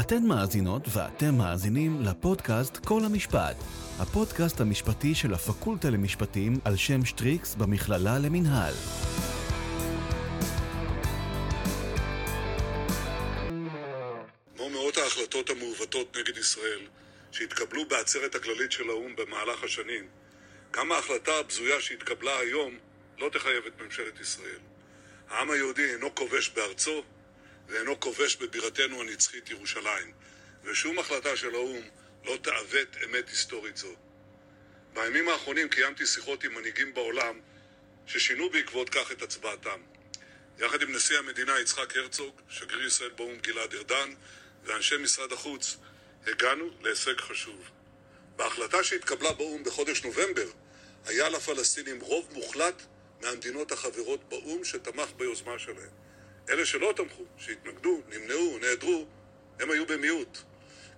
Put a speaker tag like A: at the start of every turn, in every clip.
A: אתן מאזינות ואתם מאזינים לפודקאסט כל המשפט, הפודקאסט המשפטי של הפקולטה למשפטים על שם שטריקס במכללה למינהל.
B: כמו מאות ההחלטות המעוותות נגד ישראל שהתקבלו בעצרת הכללית של האו"ם במהלך השנים, גם ההחלטה הבזויה שהתקבלה היום לא תחייב את ממשלת ישראל. העם היהודי אינו כובש בארצו ואינו כובש בבירתנו הנצחית ירושלים, ושום החלטה של האו"ם לא תעוות אמת היסטורית זו. בימים האחרונים קיימתי שיחות עם מנהיגים בעולם ששינו בעקבות כך את הצבעתם. יחד עם נשיא המדינה יצחק הרצוג, שגריר ישראל באו"ם גלעד ארדן ואנשי משרד החוץ, הגענו להישג חשוב. בהחלטה שהתקבלה באו"ם בחודש נובמבר, היה לפלסטינים רוב מוחלט מהמדינות החברות באו"ם שתמך ביוזמה שלהם. אלה שלא תמכו, שהתנגדו, נמנעו, נעדרו, הם היו במיעוט.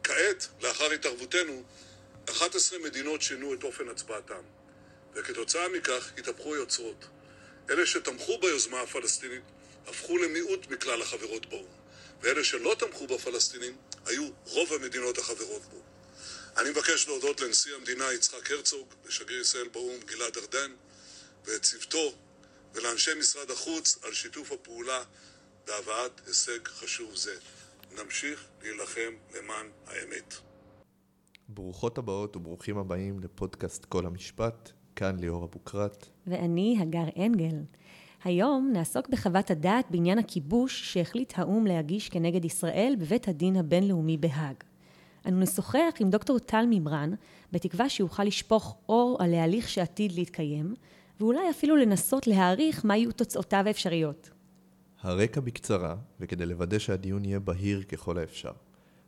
B: כעת, לאחר התערבותנו, 11 מדינות שינו את אופן הצבעתם, וכתוצאה מכך התהפכו היוצרות. אלה שתמכו ביוזמה הפלסטינית הפכו למיעוט מכלל החברות באו"ם, ואלה שלא תמכו בפלסטינים היו רוב המדינות החברות בו. אני מבקש להודות לנשיא המדינה יצחק הרצוג, לשגריר ישראל באו"ם גלעד ארדן וצוותו ולאנשי משרד החוץ על שיתוף הפעולה בהבאת הישג חשוב זה. נמשיך להילחם למען האמת.
C: ברוכות הבאות וברוכים הבאים לפודקאסט כל המשפט, כאן ליאור אבוקרט.
D: ואני הגר אנגל. היום נעסוק בחוות הדעת בעניין הכיבוש שהחליט האו"ם להגיש כנגד ישראל בבית הדין הבינלאומי בהאג. אנו נשוחח עם דוקטור טל מימרן, בתקווה שיוכל לשפוך אור על ההליך שעתיד להתקיים, ואולי אפילו לנסות להעריך מה יהיו תוצאותיו האפשריות.
C: הרקע בקצרה, וכדי לוודא שהדיון יהיה בהיר ככל האפשר.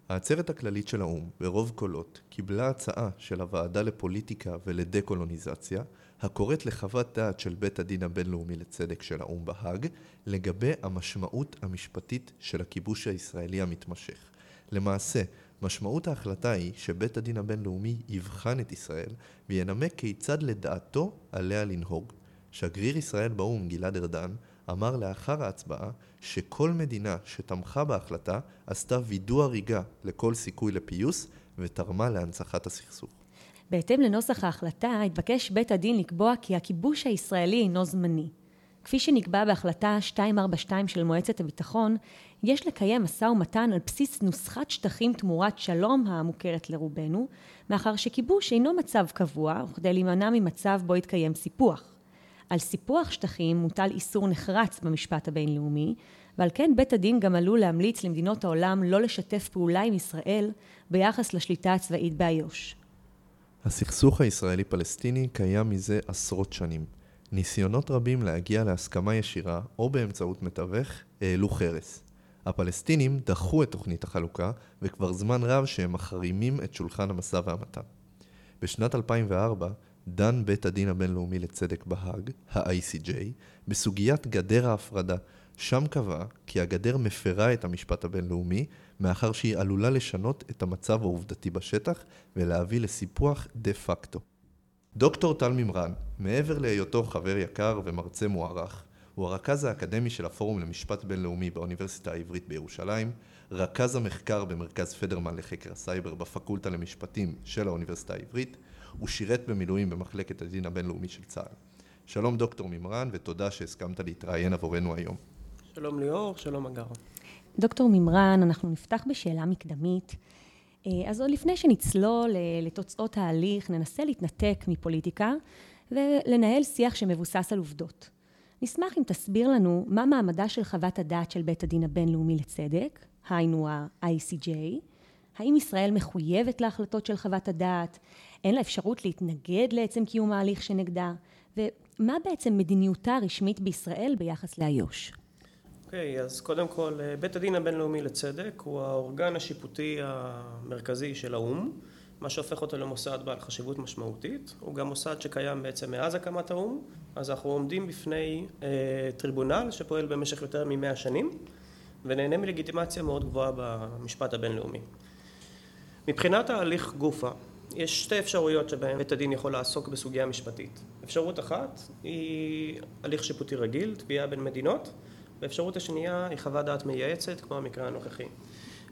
C: העצרת הכללית של האו"ם, ברוב קולות, קיבלה הצעה של הוועדה לפוליטיקה ולדה-קולוניזציה, הקוראת לחוות דעת של בית הדין הבינלאומי לצדק של האו"ם בהאג, לגבי המשמעות המשפטית של הכיבוש הישראלי המתמשך. למעשה, משמעות ההחלטה היא שבית הדין הבינלאומי יבחן את ישראל וינמק כיצד לדעתו עליה לנהוג. שגריר ישראל באו"ם גלעד ארדן אמר לאחר ההצבעה שכל מדינה שתמכה בהחלטה עשתה וידוא הריגה לכל סיכוי לפיוס ותרמה להנצחת הסכסוך.
D: בהתאם לנוסח ההחלטה, התבקש בית הדין לקבוע כי הכיבוש הישראלי אינו זמני. כפי שנקבע בהחלטה 242 של מועצת הביטחון, יש לקיים משא ומתן על בסיס נוסחת שטחים תמורת שלום המוכרת לרובנו, מאחר שכיבוש אינו מצב קבוע, וכדי להימנע ממצב בו יתקיים סיפוח. על סיפוח שטחים מוטל איסור נחרץ במשפט הבינלאומי, ועל כן בית הדין גם עלול להמליץ למדינות העולם לא לשתף פעולה עם ישראל ביחס לשליטה הצבאית באיו"ש.
C: הסכסוך הישראלי-פלסטיני קיים מזה עשרות שנים. ניסיונות רבים להגיע להסכמה ישירה או באמצעות מתווך העלו חרס. הפלסטינים דחו את תוכנית החלוקה וכבר זמן רב שהם מחרימים את שולחן המשא והמתן. בשנת 2004 דן בית הדין הבינלאומי לצדק בהאג, ה-ICJ, בסוגיית גדר ההפרדה, שם קבע כי הגדר מפרה את המשפט הבינלאומי מאחר שהיא עלולה לשנות את המצב העובדתי בשטח ולהביא לסיפוח דה פקטו. דוקטור טל מימרן, מעבר להיותו חבר יקר ומרצה מוערך, הוא הרכז האקדמי של הפורום למשפט בינלאומי באוניברסיטה העברית בירושלים, רכז המחקר במרכז פדרמן לחקר הסייבר בפקולטה למשפטים של האוניברסיטה העברית, הוא שירת במילואים במחלקת הדין הבינלאומי של צה"ל. שלום דוקטור מימרן ותודה שהסכמת להתראיין עבורנו היום.
E: שלום ליאור, שלום אגר.
D: דוקטור מימרן, אנחנו נפתח בשאלה מקדמית. אה, אז עוד לפני שנצלול לתוצאות ההליך, ננסה להתנתק מפוליטיקה ולנהל שיח שמבוסס על עובדות. נשמח אם תסביר לנו מה מעמדה של חוות הדעת של בית הדין הבינלאומי לצדק, היינו ה-ICJ, האם ישראל מחויבת להחלטות של חוות הדעת, אין לה אפשרות להתנגד לעצם קיום ההליך שנגדה, ומה בעצם מדיניותה הרשמית בישראל ביחס לאיו"ש?
E: אוקיי, okay, אז קודם כל, בית הדין הבינלאומי לצדק הוא האורגן השיפוטי המרכזי של האו"ם, מה שהופך אותו למוסד בעל חשיבות משמעותית. הוא גם מוסד שקיים בעצם מאז הקמת האו"ם, אז אנחנו עומדים בפני אה, טריבונל שפועל במשך יותר ממאה שנים, ונהנה מלגיטימציה מאוד גבוהה במשפט הבינלאומי. מבחינת ההליך גופה, יש שתי אפשרויות שבהן בית הדין יכול לעסוק בסוגיה משפטית. אפשרות אחת היא הליך שיפוטי רגיל, תביעה בין מדינות, ואפשרות השנייה היא חוות דעת מייעצת, כמו המקרה הנוכחי.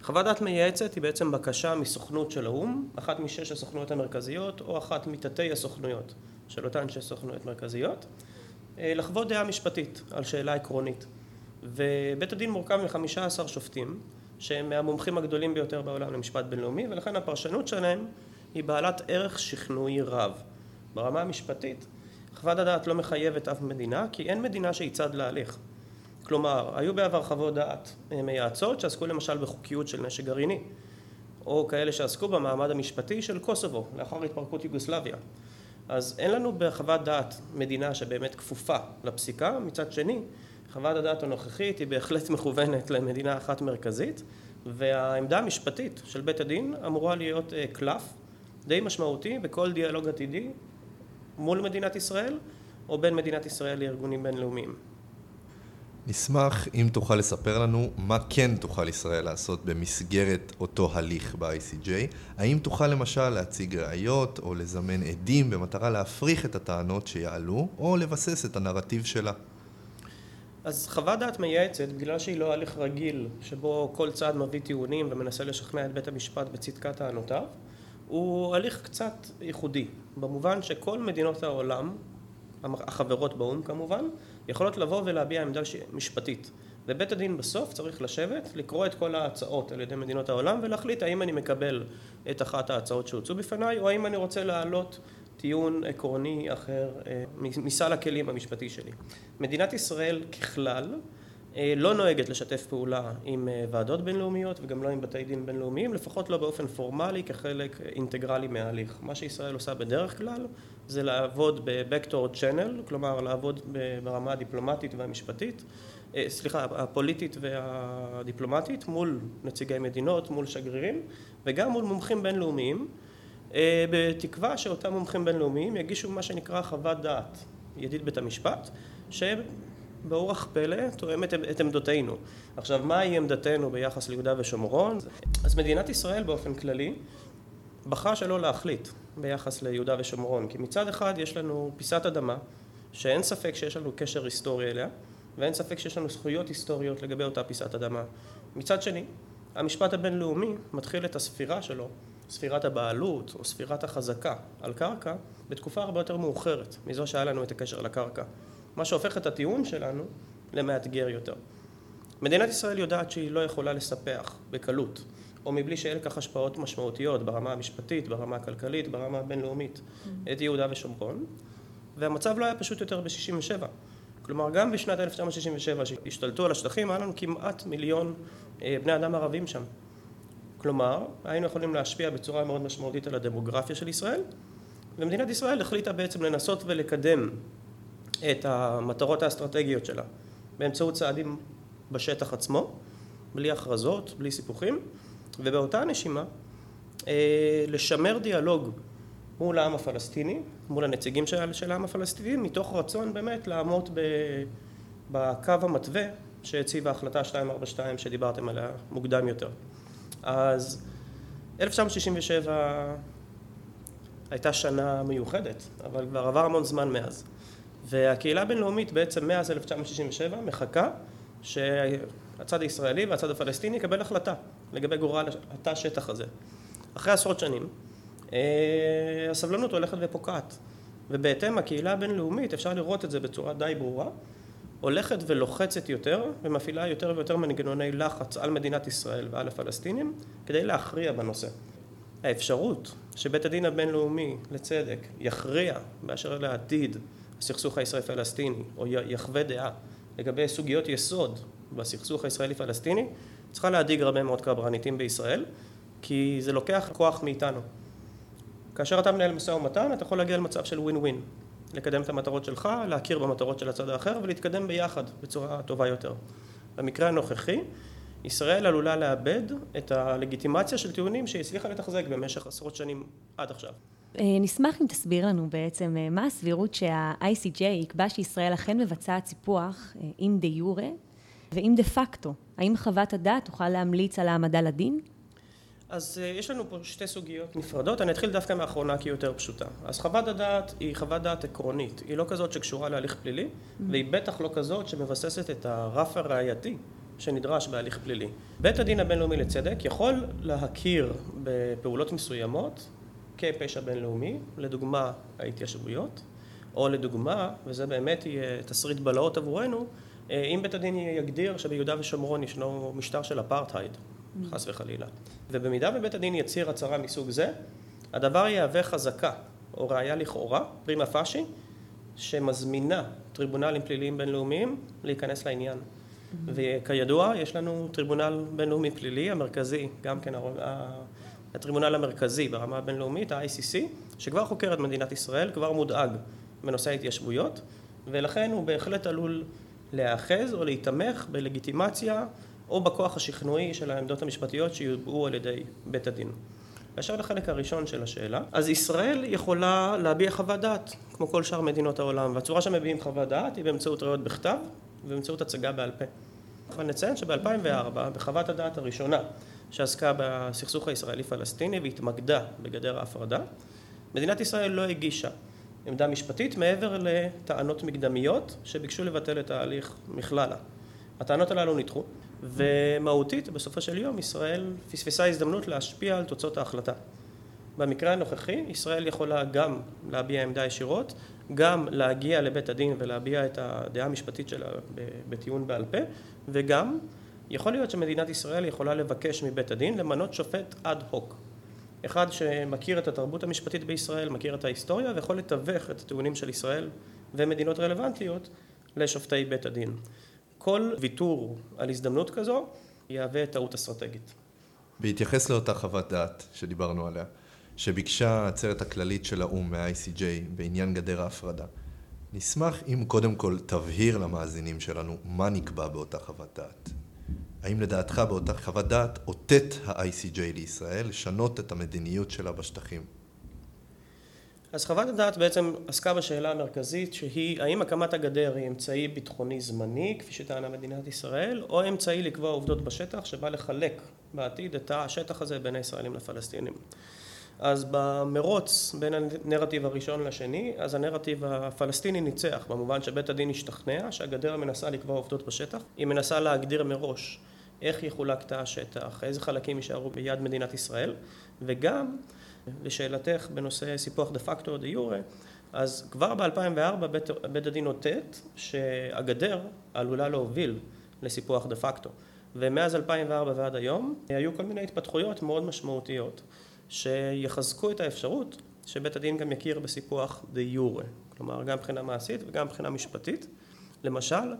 E: חוות דעת מייעצת היא בעצם בקשה מסוכנות של האו"ם, אחת משש הסוכנויות המרכזיות או אחת מתתי הסוכנויות של אותן שש סוכנויות מרכזיות, אה, לחוות דעה משפטית על שאלה עקרונית. ובית הדין מורכב מחמישה עשר שופטים שהם מהמומחים הגדולים ביותר בעולם למשפט בינלאומי ולכן הפרשנות שלהם היא בעלת ערך שכנועי רב. ברמה המשפטית חוות הדעת לא מחייבת אף מדינה כי אין מדינה שהיא צד להליך. כלומר, היו בעבר חוות דעת אה, מייעצות שעסקו למשל בחוקיות של נשק גרעיני, או כאלה שעסקו במעמד המשפטי של קוסובו לאחר התפרקות יוגוסלביה. אז אין לנו בחוות דעת מדינה שבאמת כפופה לפסיקה, מצד שני חוות הדעת הנוכחית היא בהחלט מכוונת למדינה אחת מרכזית והעמדה המשפטית של בית הדין אמורה להיות אה, קלף די משמעותי בכל דיאלוג עתידי מול מדינת ישראל או בין מדינת ישראל לארגונים בינלאומיים.
C: נשמח אם תוכל לספר לנו מה כן תוכל ישראל לעשות במסגרת אותו הליך ב-ICJ. האם תוכל למשל להציג ראיות או לזמן עדים במטרה להפריך את הטענות שיעלו, או לבסס את הנרטיב שלה?
E: אז חוות דעת מייעצת, בגלל שהיא לא הליך רגיל שבו כל צד מביא טיעונים ומנסה לשכנע את בית המשפט בצדקת טענותיו, הוא הליך קצת ייחודי, במובן שכל מדינות העולם, החברות באו"ם כמובן, יכולות לבוא ולהביע עמדה משפטית. ובית הדין בסוף צריך לשבת, לקרוא את כל ההצעות על ידי מדינות העולם ולהחליט האם אני מקבל את אחת ההצעות שהוצאו בפניי או האם אני רוצה להעלות טיעון עקרוני אחר אה, מסל הכלים המשפטי שלי. מדינת ישראל ככלל לא נוהגת לשתף פעולה עם אה, ועדות בינלאומיות וגם לא עם בתי דין בינלאומיים, לפחות לא באופן פורמלי כחלק אינטגרלי מההליך. מה שישראל עושה בדרך כלל זה לעבוד ב-Backdoor Channel, כלומר לעבוד ברמה הדיפלומטית והמשפטית, סליחה, הפוליטית והדיפלומטית מול נציגי מדינות, מול שגרירים וגם מול מומחים בינלאומיים אה, בתקווה שאותם מומחים בינלאומיים יגישו מה שנקרא חוות דעת ידיד בית המשפט שבאורח פלא תואמת את עמדותינו. עכשיו מהי עמדתנו ביחס ליהודה ושומרון? אז מדינת ישראל באופן כללי בחרה שלא להחליט ביחס ליהודה ושומרון כי מצד אחד יש לנו פיסת אדמה שאין ספק שיש לנו קשר היסטורי אליה ואין ספק שיש לנו זכויות היסטוריות לגבי אותה פיסת אדמה. מצד שני המשפט הבינלאומי מתחיל את הספירה שלו ספירת הבעלות או ספירת החזקה על קרקע בתקופה הרבה יותר מאוחרת מזו שהיה לנו את הקשר לקרקע. מה שהופך את הטיעון שלנו למאתגר יותר. מדינת ישראל יודעת שהיא לא יכולה לספח בקלות או מבלי שאין לכך השפעות משמעותיות ברמה המשפטית, ברמה הכלכלית, ברמה הבינלאומית mm-hmm. את יהודה ושומרון והמצב לא היה פשוט יותר ב-67 כלומר גם בשנת 1967 שהשתלטו על השטחים היה לנו כמעט מיליון אה, בני אדם ערבים שם כלומר, היינו יכולים להשפיע בצורה מאוד משמעותית על הדמוגרפיה של ישראל, ומדינת ישראל החליטה בעצם לנסות ולקדם את המטרות האסטרטגיות שלה באמצעות צעדים בשטח עצמו, בלי הכרזות, בלי סיפוחים, ובאותה נשימה אה, לשמר דיאלוג מול העם הפלסטיני, מול הנציגים של, של העם הפלסטיני, מתוך רצון באמת לעמוד בקו המתווה שהציבה החלטה 242 שדיברתם עליה מוקדם יותר. אז 1967 הייתה שנה מיוחדת, אבל כבר עבר המון זמן מאז. והקהילה הבינלאומית בעצם מאז 1967 מחכה שהצד הישראלי והצד הפלסטיני יקבל החלטה לגבי גורל התא השטח הזה. אחרי עשרות שנים אה, הסבלנות הולכת ופוקעת ובהתאם הקהילה הבינלאומית אפשר לראות את זה בצורה די ברורה הולכת ולוחצת יותר ומפעילה יותר ויותר מנגנוני לחץ על מדינת ישראל ועל הפלסטינים כדי להכריע בנושא. האפשרות שבית הדין הבינלאומי לצדק יכריע באשר לעתיד הסכסוך הישראלי-פלסטיני או יחווה דעה לגבי סוגיות יסוד בסכסוך הישראלי-פלסטיני צריכה להדאיג הרבה מאוד קברניטים בישראל כי זה לוקח כוח מאיתנו. כאשר אתה מנהל משא ומתן אתה יכול להגיע למצב של ווין ווין לקדם את המטרות שלך, להכיר במטרות של הצד האחר ולהתקדם ביחד בצורה טובה יותר. במקרה הנוכחי, ישראל עלולה לאבד את הלגיטימציה של טיעונים שהיא הצליחה לתחזק במשך עשרות שנים עד עכשיו.
D: אה, נשמח אם תסביר לנו בעצם אה, מה הסבירות שה-ICJ יקבע שישראל אכן מבצעת סיפוח אם דה יורה ואם דה פקטו. האם חוות הדעת תוכל להמליץ על העמדה לדין?
E: אז uh, יש לנו פה שתי סוגיות נפרדות, אני אתחיל דווקא מהאחרונה כי היא יותר פשוטה. אז חוות הדעת היא חוות דעת עקרונית, היא לא כזאת שקשורה להליך פלילי, mm-hmm. והיא בטח לא כזאת שמבססת את הרף הראייתי שנדרש בהליך פלילי. בית הדין הבינלאומי לצדק יכול להכיר בפעולות מסוימות כפשע בינלאומי, לדוגמה ההתיישבויות, או לדוגמה, וזה באמת יהיה תסריט בלהות עבורנו, אה, אם בית הדין יגדיר שביהודה ושומרון ישנו משטר של אפרטהייד, חס וחלילה. ובמידה ובית הדין יצהיר הצהרה מסוג זה, הדבר יהווה חזקה או ראיה לכאורה, פרימה פאשי, שמזמינה טריבונלים פליליים בינלאומיים להיכנס לעניין. וכידוע, יש לנו טריבונל בינלאומי פלילי, המרכזי, גם כן הטריבונל המרכזי ברמה הבינלאומית, ה-ICC, שכבר חוקר את מדינת ישראל, כבר מודאג בנושא ההתיישבויות, ולכן הוא בהחלט עלול להיאחז או להיתמך בלגיטימציה או בכוח השכנועי של העמדות המשפטיות שיובאו על ידי בית הדין. באשר לחלק הראשון של השאלה, אז ישראל יכולה להביע חוות דעת, כמו כל שאר מדינות העולם, והצורה שמביעים חוות דעת היא באמצעות ראיות בכתב ובאמצעות הצגה בעל פה. אבל נציין שב-2004, בחוות הדעת הראשונה שעסקה בסכסוך הישראלי-פלסטיני והתמקדה בגדר ההפרדה, מדינת ישראל לא הגישה עמדה משפטית מעבר לטענות מקדמיות שביקשו לבטל את ההליך מכללה. הטענות הללו נדחו, ומהותית בסופו של יום ישראל פספסה הזדמנות להשפיע על תוצאות ההחלטה. במקרה הנוכחי ישראל יכולה גם להביע עמדה ישירות, גם להגיע לבית הדין ולהביע את הדעה המשפטית שלה בטיעון בעל פה, וגם יכול להיות שמדינת ישראל יכולה לבקש מבית הדין למנות שופט אד הוק. אחד שמכיר את התרבות המשפטית בישראל, מכיר את ההיסטוריה ויכול לתווך את הטיעונים של ישראל ומדינות רלוונטיות לשופטי בית הדין. כל ויתור על הזדמנות כזו יהווה טעות אסטרטגית.
C: בהתייחס לאותה חוות דעת שדיברנו עליה, שביקשה העצרת הכללית של האו"ם מה-ICJ בעניין גדר ההפרדה, נשמח אם קודם כל תבהיר למאזינים שלנו מה נקבע באותה חוות דעת. האם לדעתך באותה חוות דעת אותת ה-ICJ לישראל לשנות את המדיניות שלה בשטחים?
E: אז חוות הדעת בעצם עסקה בשאלה המרכזית שהיא האם הקמת הגדר היא אמצעי ביטחוני זמני כפי שטענה מדינת ישראל או אמצעי לקבוע עובדות בשטח שבא לחלק בעתיד את השטח הזה בין הישראלים לפלסטינים. אז במרוץ בין הנרטיב הראשון לשני אז הנרטיב הפלסטיני ניצח במובן שבית הדין השתכנע שהגדר מנסה לקבוע עובדות בשטח. היא מנסה להגדיר מראש איך יחולק תא השטח איזה חלקים יישארו ביד מדינת ישראל. וגם לשאלתך בנושא סיפוח דה פקטו דה יורה, אז כבר ב-2004 בית, בית הדין אותת שהגדר עלולה להוביל לסיפוח דה פקטו. ומאז 2004 ועד היום היו כל מיני התפתחויות מאוד משמעותיות שיחזקו את האפשרות שבית הדין גם יכיר בסיפוח דה יורה. כלומר גם מבחינה מעשית וגם מבחינה משפטית. למשל,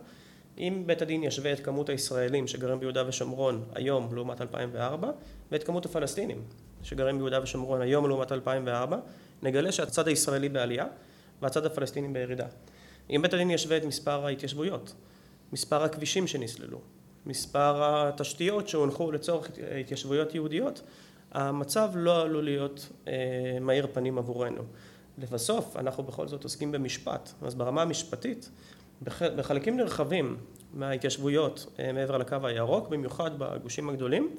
E: אם בית הדין ישווה את כמות הישראלים שגרים ביהודה ושומרון היום לעומת 2004 ואת כמות הפלסטינים שגרים ביהודה ושומרון היום לעומת 2004, נגלה שהצד הישראלי בעלייה והצד הפלסטיני בירידה. אם בית הדין ישווה את מספר ההתיישבויות, מספר הכבישים שנסללו, מספר התשתיות שהונחו לצורך התיישבויות יהודיות, המצב לא עלול להיות אה, מאיר פנים עבורנו. לבסוף, אנחנו בכל זאת עוסקים במשפט, אז ברמה המשפטית, בחלקים נרחבים מההתיישבויות אה, מעבר לקו הירוק, במיוחד בגושים הגדולים,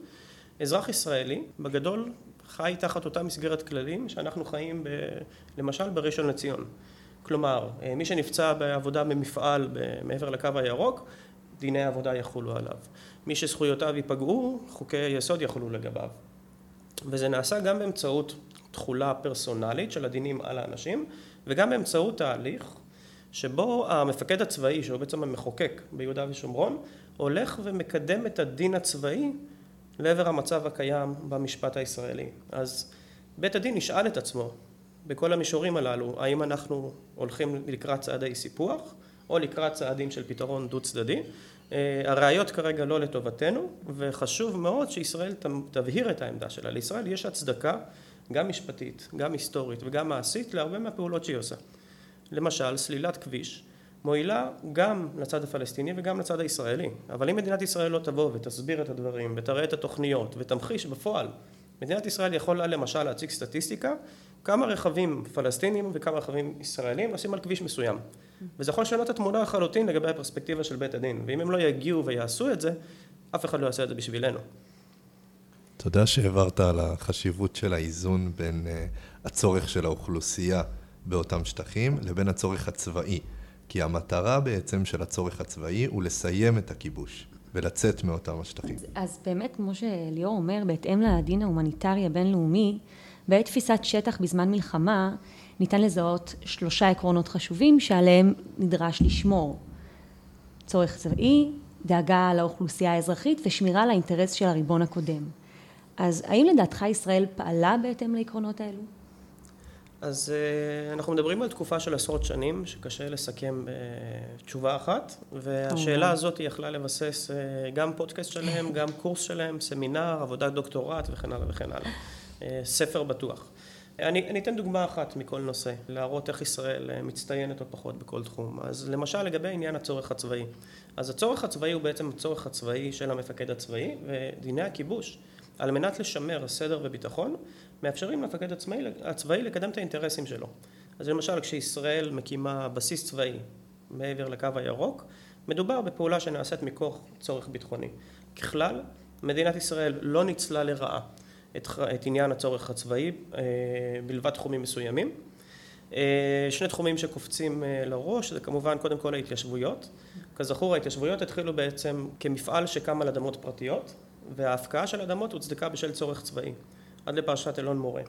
E: אזרח ישראלי בגדול חי תחת אותה מסגרת כללים שאנחנו חיים ב, למשל בראשון לציון. כלומר, אה, מי שנפצע בעבודה במפעל מעבר לקו הירוק, דיני העבודה יחולו עליו. מי שזכויותיו ייפגעו, חוקי היסוד יחולו לגביו. וזה נעשה גם באמצעות תכולה פרסונלית של הדינים על האנשים, וגם באמצעות תהליך שבו המפקד הצבאי, שהוא בעצם המחוקק ביהודה ושומרון, הולך ומקדם את הדין הצבאי לעבר המצב הקיים במשפט הישראלי. אז בית הדין נשאל את עצמו בכל המישורים הללו, האם אנחנו הולכים לקראת צעדי סיפוח או לקראת צעדים של פתרון דו צדדי. אה, הראיות כרגע לא לטובתנו וחשוב מאוד שישראל תבהיר את העמדה שלה. לישראל יש הצדקה גם משפטית, גם היסטורית וגם מעשית להרבה מהפעולות שהיא עושה. למשל סלילת כביש מועילה גם לצד הפלסטיני וגם לצד הישראלי. אבל אם מדינת ישראל לא תבוא ותסביר את הדברים ותראה את התוכניות ותמחיש בפועל, מדינת ישראל יכולה למשל להציג סטטיסטיקה כמה רכבים פלסטינים וכמה רכבים ישראלים נוסעים על כביש מסוים. וזה יכול לשנות את התמונה לחלוטין לגבי הפרספקטיבה של בית הדין. ואם הם לא יגיעו ויעשו את זה, אף אחד לא יעשה את זה בשבילנו.
C: תודה שהעברת על החשיבות של האיזון בין uh, הצורך של האוכלוסייה באותם שטחים לבין הצורך הצבאי. כי המטרה בעצם של הצורך הצבאי הוא לסיים את הכיבוש. ולצאת מאותם השטחים.
D: אז, אז באמת, כמו שליאור אומר, בהתאם לדין ההומניטרי הבינלאומי, בעת תפיסת שטח בזמן מלחמה, ניתן לזהות שלושה עקרונות חשובים שעליהם נדרש לשמור. צורך צבאי, דאגה לאוכלוסייה האזרחית ושמירה על האינטרס של הריבון הקודם. אז האם לדעתך ישראל פעלה בהתאם לעקרונות האלו?
E: אז אה, אנחנו מדברים על תקופה של עשרות שנים, שקשה לסכם בתשובה אחת, והשאלה הזאת היא יכלה לבסס אה, גם פודקאסט שלם, גם קורס שלם, סמינר, עבודת דוקטורט וכן הלאה וכן הלאה. אה, ספר בטוח. אני, אני אתן דוגמה אחת מכל נושא, להראות איך ישראל מצטיינת או פחות בכל תחום. אז למשל לגבי עניין הצורך הצבאי. אז הצורך הצבאי הוא בעצם הצורך הצבאי של המפקד הצבאי, ודיני הכיבוש, על מנת לשמר סדר וביטחון, מאפשרים למפקד הצבאי, הצבאי לקדם את האינטרסים שלו. אז למשל כשישראל מקימה בסיס צבאי מעבר לקו הירוק, מדובר בפעולה שנעשית מכוח צורך ביטחוני. ככלל, מדינת ישראל לא ניצלה לרעה את, את עניין הצורך הצבאי אה, בלבד תחומים מסוימים. אה, שני תחומים שקופצים אה, לראש זה כמובן קודם כל ההתיישבויות. כזכור ההתיישבויות התחילו בעצם כמפעל שקם על אדמות פרטיות וההפקעה של אדמות הוצדקה בשל צורך צבאי עד לפרשת אלון מורה.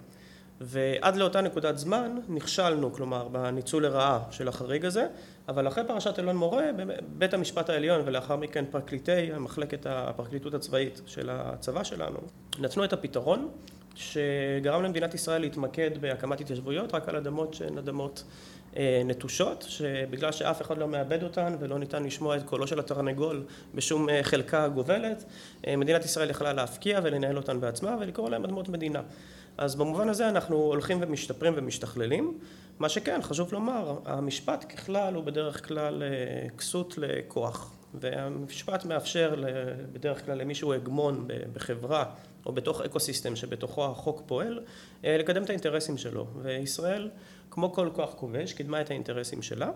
E: ועד לאותה נקודת זמן נכשלנו, כלומר, בניצול לרעה של החריג הזה, אבל אחרי פרשת אלון מורה, בית המשפט העליון ולאחר מכן פרקליטי מחלקת הפרקליטות הצבאית של הצבא שלנו, נתנו את הפתרון שגרם למדינת ישראל להתמקד בהקמת התיישבויות רק על אדמות שהן אדמות נטושות, שבגלל שאף אחד לא מאבד אותן ולא ניתן לשמוע את קולו של התרנגול בשום אה, חלקה גובלת, אה, מדינת ישראל יכלה להפקיע ולנהל אותן בעצמה ולקרוא להן אדמות מדינה. אז במובן הזה אנחנו הולכים ומשתפרים ומשתכללים. מה שכן, חשוב לומר, המשפט ככלל הוא בדרך כלל כסות לכוח. והמשפט מאפשר בדרך כלל למי שהוא הגמון בחברה או בתוך אקו סיסטם שבתוכו החוק פועל, לקדם את האינטרסים שלו. וישראל כמו כל כוח כובש, קידמה את האינטרסים שלה,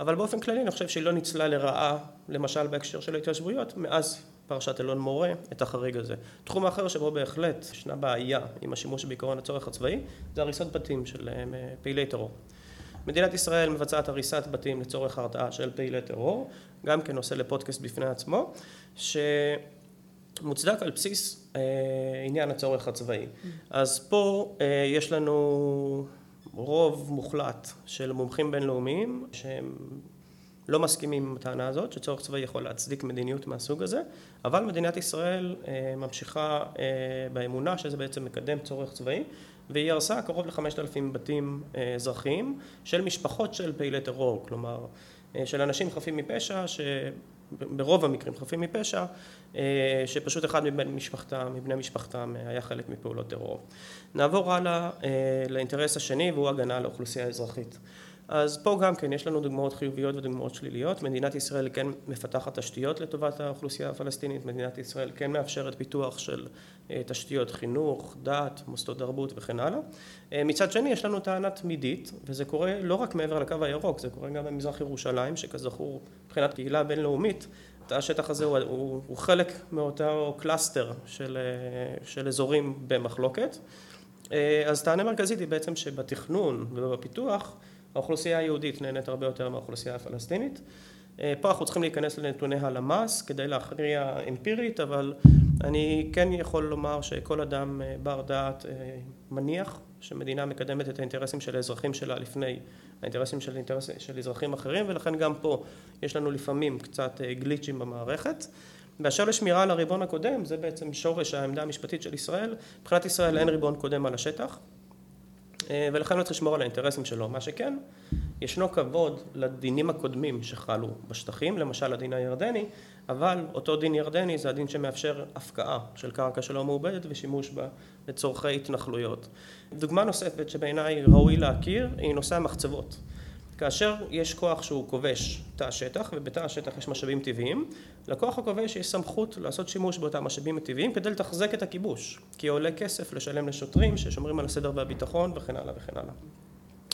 E: אבל באופן כללי אני חושב שהיא לא ניצלה לרעה, למשל בהקשר של ההתיישבויות, מאז פרשת אלון מורה, את החריג הזה. תחום אחר שבו בהחלט ישנה בעיה עם השימוש בעקרון הצורך הצבאי, זה הריסות בתים של אה, פעילי טרור. מדינת ישראל מבצעת הריסת בתים לצורך הרתעה של פעילי טרור, גם כנושא לפודקאסט בפני עצמו, שמוצדק על בסיס אה, עניין הצורך הצבאי. אז פה אה, יש לנו רוב מוחלט של מומחים בינלאומיים שהם לא מסכימים עם הטענה הזאת שצורך צבאי יכול להצדיק מדיניות מהסוג הזה אבל מדינת ישראל אה, ממשיכה אה, באמונה שזה בעצם מקדם צורך צבאי והיא הרסה קרוב לחמשת אלפים בתים אה, אזרחיים של משפחות של פעילי טרור כלומר של אנשים חפים מפשע ברוב המקרים חפים מפשע, אה, שפשוט אחד מבני משפחתם, מבני משפחתם אה, היה חלק מפעולות טרור. נעבור הלאה אה, לאינטרס השני והוא הגנה על האוכלוסייה האזרחית. אז פה גם כן יש לנו דוגמאות חיוביות ודוגמאות שליליות. מדינת ישראל כן מפתחת תשתיות לטובת האוכלוסייה הפלסטינית, מדינת ישראל כן מאפשרת פיתוח של אה, תשתיות חינוך, דת, מוסדות תרבות וכן הלאה. אה, מצד שני יש לנו טענה תמידית, וזה קורה לא רק מעבר לקו הירוק, זה קורה גם במזרח ירושלים, שכזכור מבחינת קהילה בינלאומית, השטח הזה הוא, הוא, הוא חלק מאותו cluster של, אה, של אזורים במחלוקת. אז טענה מרכזית היא בעצם שבתכנון ובפיתוח האוכלוסייה היהודית נהנית הרבה יותר מהאוכלוסייה הפלסטינית. אה, פה אנחנו צריכים להיכנס לנתוני הלמ"ס כדי להכריע אמפירית, אבל אני כן יכול לומר שכל אדם אה, בר דעת אה, מניח שמדינה מקדמת את האינטרסים של האזרחים שלה לפני האינטרסים של, אינטרס, של אזרחים אחרים, ולכן גם פה יש לנו לפעמים קצת גליצ'ים במערכת. באשר לשמירה על הריבון הקודם, זה בעצם שורש העמדה המשפטית של ישראל. מבחינת ישראל אין ריבון קודם על השטח. ולכן לא צריך לשמור על האינטרסים שלו. מה שכן, ישנו כבוד לדינים הקודמים שחלו בשטחים, למשל הדין הירדני, אבל אותו דין ירדני זה הדין שמאפשר הפקעה של קרקע שלא מעובדת ושימוש בה לצורכי התנחלויות. דוגמה נוספת שבעיניי ראוי להכיר היא נושא המחצבות. כאשר יש כוח שהוא כובש תא השטח ובתא השטח יש משאבים טבעיים לכוח הכובש יש סמכות לעשות שימוש באותם משאבים הטבעיים כדי לתחזק את הכיבוש כי עולה כסף לשלם לשוטרים ששומרים על הסדר והביטחון וכן הלאה וכן הלאה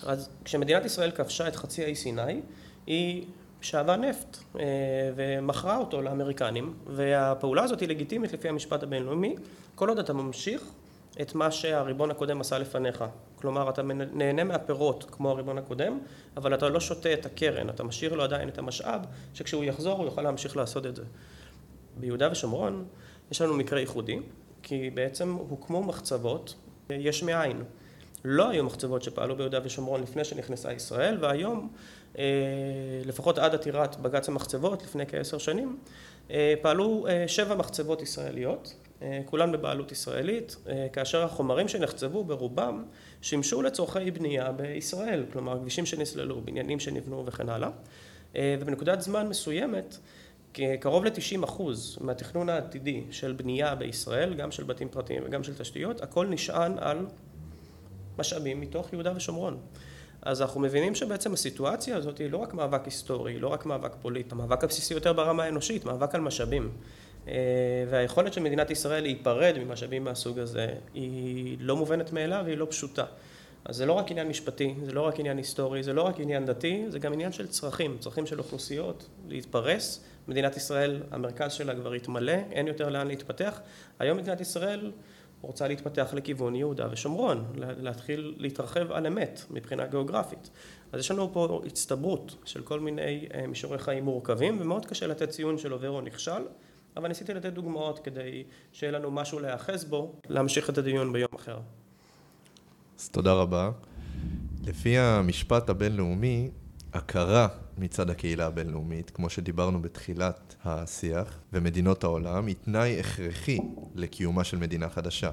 E: אז כשמדינת ישראל כבשה את חצי האי סיני היא שאבה נפט אה, ומכרה אותו לאמריקנים והפעולה הזאת היא לגיטימית לפי המשפט הבינלאומי כל עוד אתה ממשיך את מה שהריבון הקודם עשה לפניך. כלומר, אתה נהנה מהפירות כמו הריבון הקודם, אבל אתה לא שותה את הקרן, אתה משאיר לו עדיין את המשאב, שכשהוא יחזור הוא יוכל להמשיך לעשות את זה. ביהודה ושומרון יש לנו מקרה ייחודי, כי בעצם הוקמו מחצבות יש מאין. לא היו מחצבות שפעלו ביהודה ושומרון לפני שנכנסה ישראל, והיום, אה, לפחות עד עתירת בג"ץ המחצבות לפני כעשר שנים, אה, פעלו אה, שבע מחצבות ישראליות, כולן בבעלות ישראלית, כאשר החומרים שנחצבו ברובם שימשו לצורכי בנייה בישראל, כלומר כבישים שנסללו, בניינים שנבנו וכן הלאה, ובנקודת זמן מסוימת קרוב ל-90% מהתכנון העתידי של בנייה בישראל, גם של בתים פרטיים וגם של תשתיות, הכל נשען על משאבים מתוך יהודה ושומרון. אז אנחנו מבינים שבעצם הסיטואציה הזאת היא לא רק מאבק היסטורי, היא לא רק מאבק פוליטי, המאבק הבסיסי יותר ברמה האנושית, מאבק על משאבים. אה, והיכולת של מדינת ישראל להיפרד ממשאבים מהסוג הזה היא לא מובנת מאליו והיא לא פשוטה. אז זה לא רק עניין משפטי, זה לא רק עניין היסטורי, זה לא רק עניין דתי, זה גם עניין של צרכים, צרכים של אוכלוסיות, להתפרס. מדינת ישראל, המרכז שלה כבר התמלא, אין יותר לאן להתפתח. היום מדינת ישראל רוצה להתפתח לכיוון יהודה ושומרון, להתחיל להתרחב על אמת מבחינה גיאוגרפית. אז יש לנו פה הצטברות של כל מיני אה, מישורי חיים מורכבים, ומאוד קשה לתת ציון של עובר או נכשל, אבל ניסיתי לתת דוגמאות כדי שיהיה לנו משהו להיאחז בו, להמשיך את הדיון ביום אחר.
C: אז תודה רבה. לפי המשפט הבינלאומי, הכרה מצד הקהילה הבינלאומית, כמו שדיברנו בתחילת השיח, ומדינות העולם, היא תנאי הכרחי לקיומה של מדינה חדשה.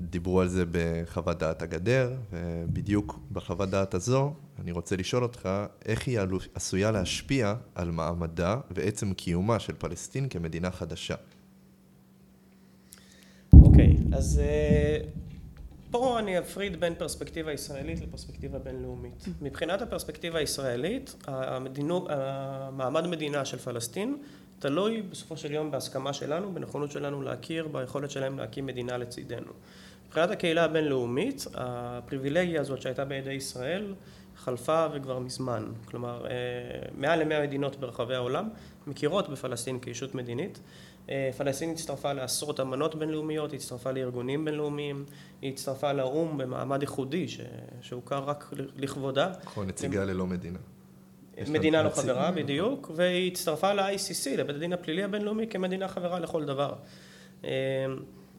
C: דיברו על זה בחוות דעת הגדר, ובדיוק בחוות דעת הזו, אני רוצה לשאול אותך, איך היא עשויה להשפיע על מעמדה ועצם קיומה של פלסטין כמדינה חדשה?
E: אוקיי, okay, אז uh, פה אני אפריד בין פרספקטיבה ישראלית לפרספקטיבה בינלאומית. מבחינת הפרספקטיבה הישראלית, המדינו, המעמד מדינה של פלסטין תלוי בסופו של יום בהסכמה שלנו, בנכונות שלנו להכיר ביכולת שלהם להקים מדינה לצידנו. מבחינת הקהילה הבינלאומית, הפריבילגיה הזאת שהייתה בידי ישראל חלפה וכבר מזמן. כלומר, אה, מעל למאה מדינות ברחבי העולם מכירות בפלסטין כישות מדינית. אה, פלסטין הצטרפה לעשרות אמנות בינלאומיות, היא הצטרפה לארגונים בינלאומיים, היא הצטרפה לאו"ם במעמד ייחודי שהוכר רק לכבודה.
C: נכון, נציגה ללא מדינה.
E: מדינה לא חברה, בדיוק, והיא הצטרפה ל-ICC, לבית הדין הפלילי הבינלאומי, כמדינה חברה לכל דבר. אה,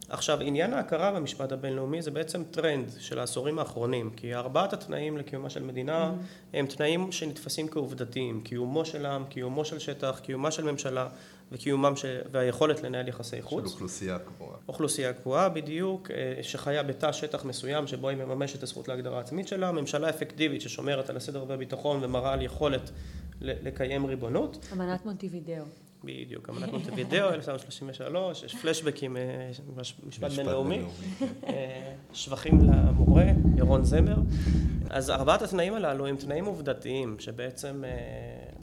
E: עכשיו, עניין ההכרה במשפט הבינלאומי זה בעצם טרנד של העשורים האחרונים, כי ארבעת התנאים לקיומה של מדינה mm-hmm. הם תנאים שנתפסים כעובדתיים, קיומו של עם, קיומו של שטח, קיומה של ממשלה וקיומם ש... והיכולת לנהל יחסי חוץ.
C: של אוכלוסייה קבועה.
E: אוכלוסייה קבועה, בדיוק, אה, שחיה בתא שטח מסוים שבו היא מממשת את הזכות להגדרה עצמית שלה, ממשלה אפקטיבית ששומרת על הסדר והביטחון ומראה על יכולת לקיים ריבונות.
D: אמנת מונטיבידאו.
E: בדיוק, אמנת מונטווידאו, 1933, יש פלשבקים, אה, משפט בינלאומי, אה, שבחים למורה, ירון זמר. אז ארבעת התנאים הללו הם תנאים עובדתיים, שבעצם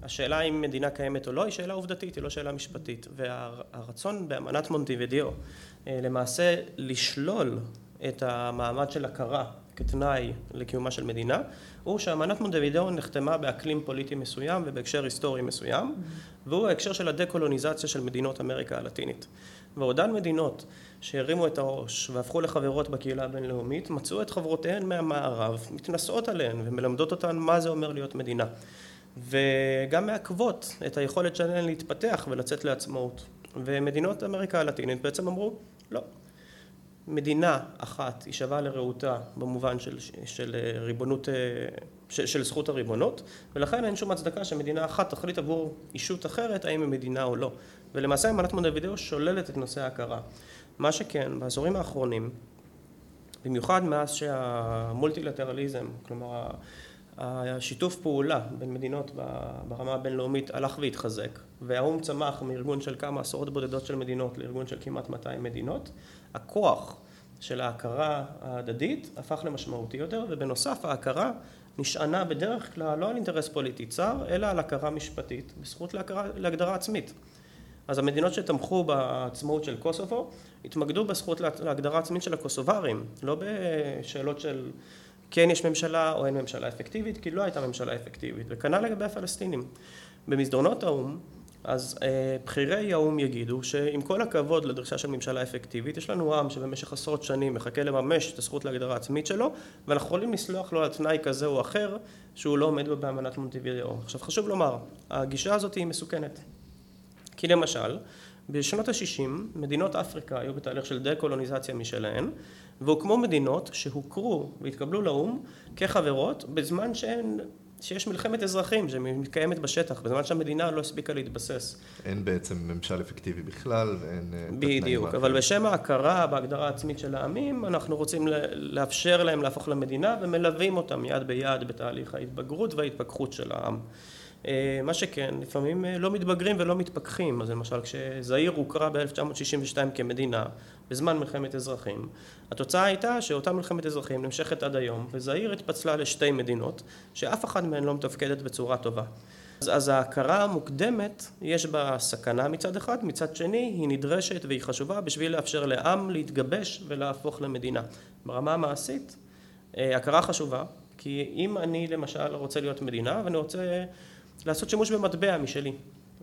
E: השאלה אם מדינה קיימת או לא היא שאלה עובדתית, היא לא שאלה משפטית. והרצון באמנת מונטווידאו למעשה לשלול את המעמד של הכרה כתנאי לקיומה של מדינה, הוא שאמנת מונטווידאו נחתמה באקלים פוליטי מסוים ובהקשר היסטורי מסוים, והוא ההקשר של הדה-קולוניזציה של מדינות אמריקה הלטינית. ועודן מדינות שהרימו את הראש והפכו לחברות בקהילה הבינלאומית, מצאו את חברותיהן מהמערב, מתנשאות עליהן ומלמדות אותן מה זה אומר להיות מדינה. וגם מעכבות את היכולת שלהן להתפתח ולצאת לעצמאות. ומדינות אמריקה הלטינית בעצם אמרו, לא, מדינה אחת היא שווה לרעותה במובן של, של ריבונות, של, של זכות הריבונות ולכן אין שום הצדקה שמדינה אחת תחליט עבור אישות אחרת האם היא מדינה או לא ולמעשה אמנת מונדווידאו שוללת את נושא ההכרה מה שכן בעשורים האחרונים במיוחד מאז שהמולטילטרליזם כלומר השיתוף פעולה בין מדינות ברמה הבינלאומית הלך והתחזק והאו"ם צמח מארגון של כמה עשרות בודדות של מדינות לארגון של כמעט 200 מדינות. הכוח של ההכרה ההדדית הפך למשמעותי יותר ובנוסף ההכרה נשענה בדרך כלל לא על אינטרס פוליטי צר אלא על הכרה משפטית בזכות להכרה, להגדרה עצמית. אז המדינות שתמכו בעצמאות של קוסובו התמקדו בזכות להגדרה עצמית של הקוסוברים לא בשאלות של כן יש ממשלה או אין ממשלה אפקטיבית, כי לא הייתה ממשלה אפקטיבית, וכנ"ל לגבי הפלסטינים. במסדרונות האו"ם, אז אה, בכירי האו"ם יגידו שעם כל הכבוד לדרישה של ממשלה אפקטיבית, יש לנו עם שבמשך עשרות שנים מחכה לממש את הזכות להגדרה עצמית שלו, ואנחנו יכולים לסלוח לו על תנאי כזה או אחר שהוא לא עומד בו באמנת מונטיבידאו. עכשיו חשוב לומר, הגישה הזאת היא מסוכנת. כי למשל, בשנות ה-60 מדינות אפריקה היו בתהליך של דה-קולוניזציה משלהן והוקמו מדינות שהוכרו והתקבלו לאו"ם כחברות בזמן שהן שיש מלחמת אזרחים שמתקיימת בשטח, בזמן שהמדינה לא הספיקה להתבסס.
C: אין בעצם ממשל אפקטיבי בכלל ואין... אה,
E: בדיוק, אבל בשם ההכרה בהגדרה העצמית של העמים, אנחנו רוצים לאפשר להם להפוך למדינה ומלווים אותם יד ביד בתהליך ההתבגרות וההתפכחות של העם. אה, מה שכן, לפעמים אה, לא מתבגרים ולא מתפכחים, אז למשל כשזעיר הוכרה ב-1962 כמדינה בזמן מלחמת אזרחים, התוצאה הייתה שאותה מלחמת אזרחים נמשכת עד היום, וזעיר התפצלה לשתי מדינות, שאף אחת מהן לא מתפקדת בצורה טובה. אז, אז ההכרה המוקדמת, יש בה סכנה מצד אחד, מצד שני היא נדרשת והיא חשובה בשביל לאפשר לעם להתגבש ולהפוך למדינה. ברמה המעשית, אה, הכרה חשובה, כי אם אני למשל רוצה להיות מדינה ואני רוצה לעשות שימוש במטבע משלי,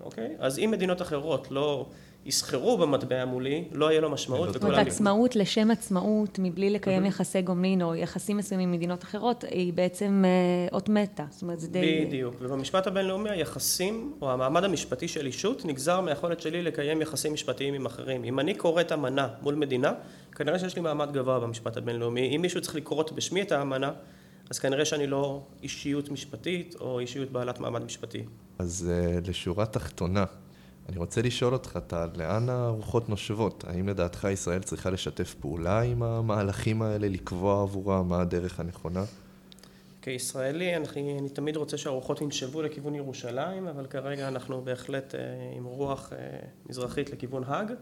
E: אוקיי? אז אם מדינות אחרות לא יסחרו במטבע מולי, לא יהיה לו משמעות.
D: זאת אומרת, עצמאות לשם עצמאות, מבלי לקיים יחסי גומלין או יחסים מסוימים עם מדינות אחרות, היא בעצם אה, אות מתה. זאת אומרת, זה די...
E: בדיוק. ובמשפט הבינלאומי, היחסים, או המעמד המשפטי של אישות, נגזר מהיכולת שלי לקיים יחסים משפטיים עם אחרים. אם אני כורת אמנה מול מדינה, כנראה שיש לי מעמד גבוה במשפט הבינלאומי. אם מישהו צריך לקרות בשמי את האמנה, אז כנראה שאני לא אישיות משפטית או אישיות בעלת מעמד משפטי.
C: אז uh, לשורה תחתונה, אני רוצה לשאול אותך, טל, לאן הרוחות נושבות? האם לדעתך ישראל צריכה לשתף פעולה עם המהלכים האלה, לקבוע עבורה מה הדרך הנכונה?
E: כישראלי, אני, אני תמיד רוצה שהרוחות ינשבו לכיוון ירושלים, אבל כרגע אנחנו בהחלט אה, עם רוח אה, מזרחית לכיוון האג.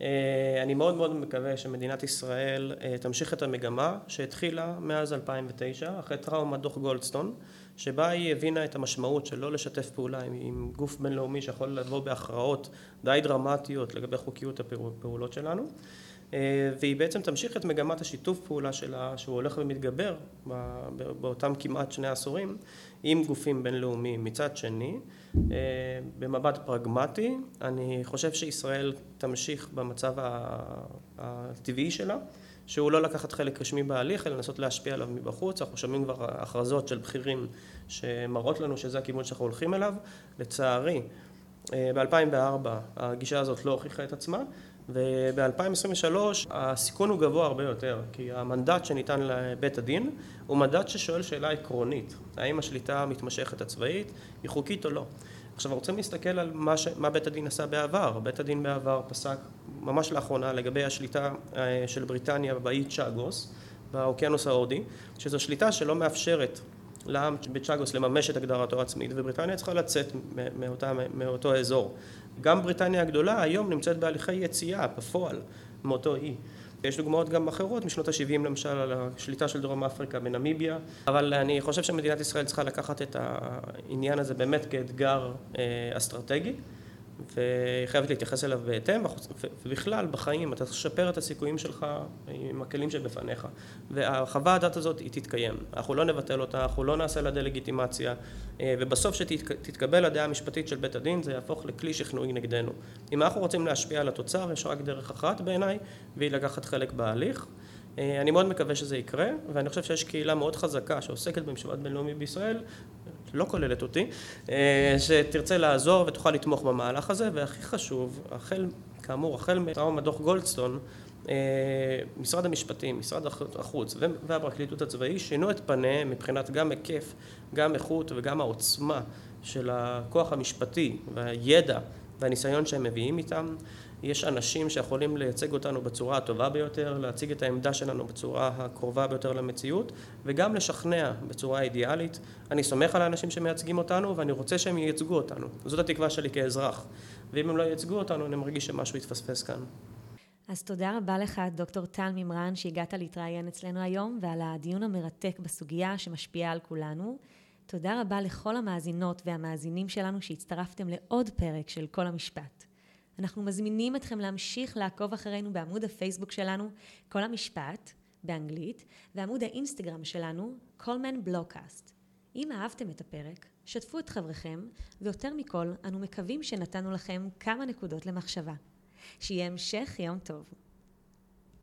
E: אה, אני מאוד מאוד מקווה שמדינת ישראל אה, תמשיך את המגמה שהתחילה מאז 2009, אחרי טראומת דוח גולדסטון, שבה היא הבינה את המשמעות של לא לשתף פעולה עם, עם גוף בינלאומי שיכול לבוא בהכרעות די דרמטיות לגבי חוקיות הפעולות שלנו. אה, והיא בעצם תמשיך את מגמת השיתוף פעולה שלה, שהוא הולך ומתגבר באותם כמעט שני עשורים, עם גופים בינלאומיים. מצד שני, אה, במבט פרגמטי, אני חושב שישראל תמשיך במצב הטבעי שלה, שהוא לא לקחת חלק רשמי בהליך, אלא לנסות להשפיע עליו מבחוץ. אנחנו שומעים כבר הכרזות של בכירים שמראות לנו שזה הכיוון שאנחנו הולכים אליו. לצערי, אה, ב-2004 הגישה הזאת לא הוכיחה את עצמה. וב-2023 הסיכון הוא גבוה הרבה יותר, כי המנדט שניתן לבית הדין הוא מנדט ששואל שאלה עקרונית, האם השליטה המתמשכת הצבאית היא חוקית או לא. עכשיו רוצים להסתכל על מה, ש... מה בית הדין עשה בעבר, בית הדין בעבר פסק ממש לאחרונה לגבי השליטה אה, של בריטניה באי צ'אגוס באוקיינוס ההודי, שזו שליטה שלא מאפשרת לעם בצ'אגוס לממש את הגדרתו העצמית ובריטניה צריכה לצאת מאותה, מאותו אזור. גם בריטניה הגדולה היום נמצאת בהליכי יציאה בפועל מאותו אי. יש דוגמאות גם אחרות משנות ה-70 למשל על השליטה של דרום אפריקה בנמיביה. אבל אני חושב שמדינת ישראל צריכה לקחת את העניין הזה באמת כאתגר אה, אסטרטגי והיא חייבת להתייחס אליו בהתאם, ובכלל בחיים אתה לשפר את הסיכויים שלך עם הכלים שבפניך, והחווה הדת הזאת היא תתקיים, אנחנו לא נבטל אותה, אנחנו לא נעשה לה דה-לגיטימציה, אה, ובסוף שתתקבל הדעה המשפטית של בית הדין זה יהפוך לכלי שכנועי נגדנו. אם אנחנו רוצים להשפיע על התוצר יש רק דרך אחת בעיניי, והיא לקחת חלק בהליך. אה, אני מאוד מקווה שזה יקרה, ואני חושב שיש קהילה מאוד חזקה שעוסקת במשפט בינלאומי בישראל, לא כוללת אותי, אה, שתרצה לעזור ותוכל לתמוך במהלך הזה, והכי חשוב, החל, כאמור, החל מטראומה דוח גולדסטון, אה, משרד המשפטים, משרד החוץ והפרקליטות הצבאי שינו את פניהם מבחינת גם היקף, גם איכות וגם העוצמה של הכוח המשפטי והידע והניסיון שהם מביאים איתם. יש אנשים שיכולים לייצג אותנו בצורה הטובה ביותר, להציג את העמדה שלנו בצורה הקרובה ביותר למציאות, וגם לשכנע בצורה אידיאלית. אני סומך על האנשים שמייצגים אותנו, ואני רוצה שהם ייצגו אותנו. זאת התקווה שלי כאזרח. ואם הם לא ייצגו אותנו, אני מרגיש שמשהו יתפספס כאן.
D: אז תודה רבה לך, דוקטור טל ממרן, שהגעת להתראיין אצלנו היום, ועל הדיון המרתק בסוגיה שמשפיעה על כולנו. תודה רבה לכל המאזינות והמאזינים שלנו שהצטרפתם לעוד פרק של כל המשפט. אנחנו מזמינים אתכם להמשיך לעקוב אחרינו בעמוד הפייסבוק שלנו, כל המשפט, באנגלית, ועמוד האינסטגרם שלנו, קולמן בלוקאסט. אם אהבתם את הפרק, שתפו את חבריכם, ויותר מכל, אנו מקווים שנתנו לכם כמה נקודות למחשבה. שיהיה המשך יום טוב.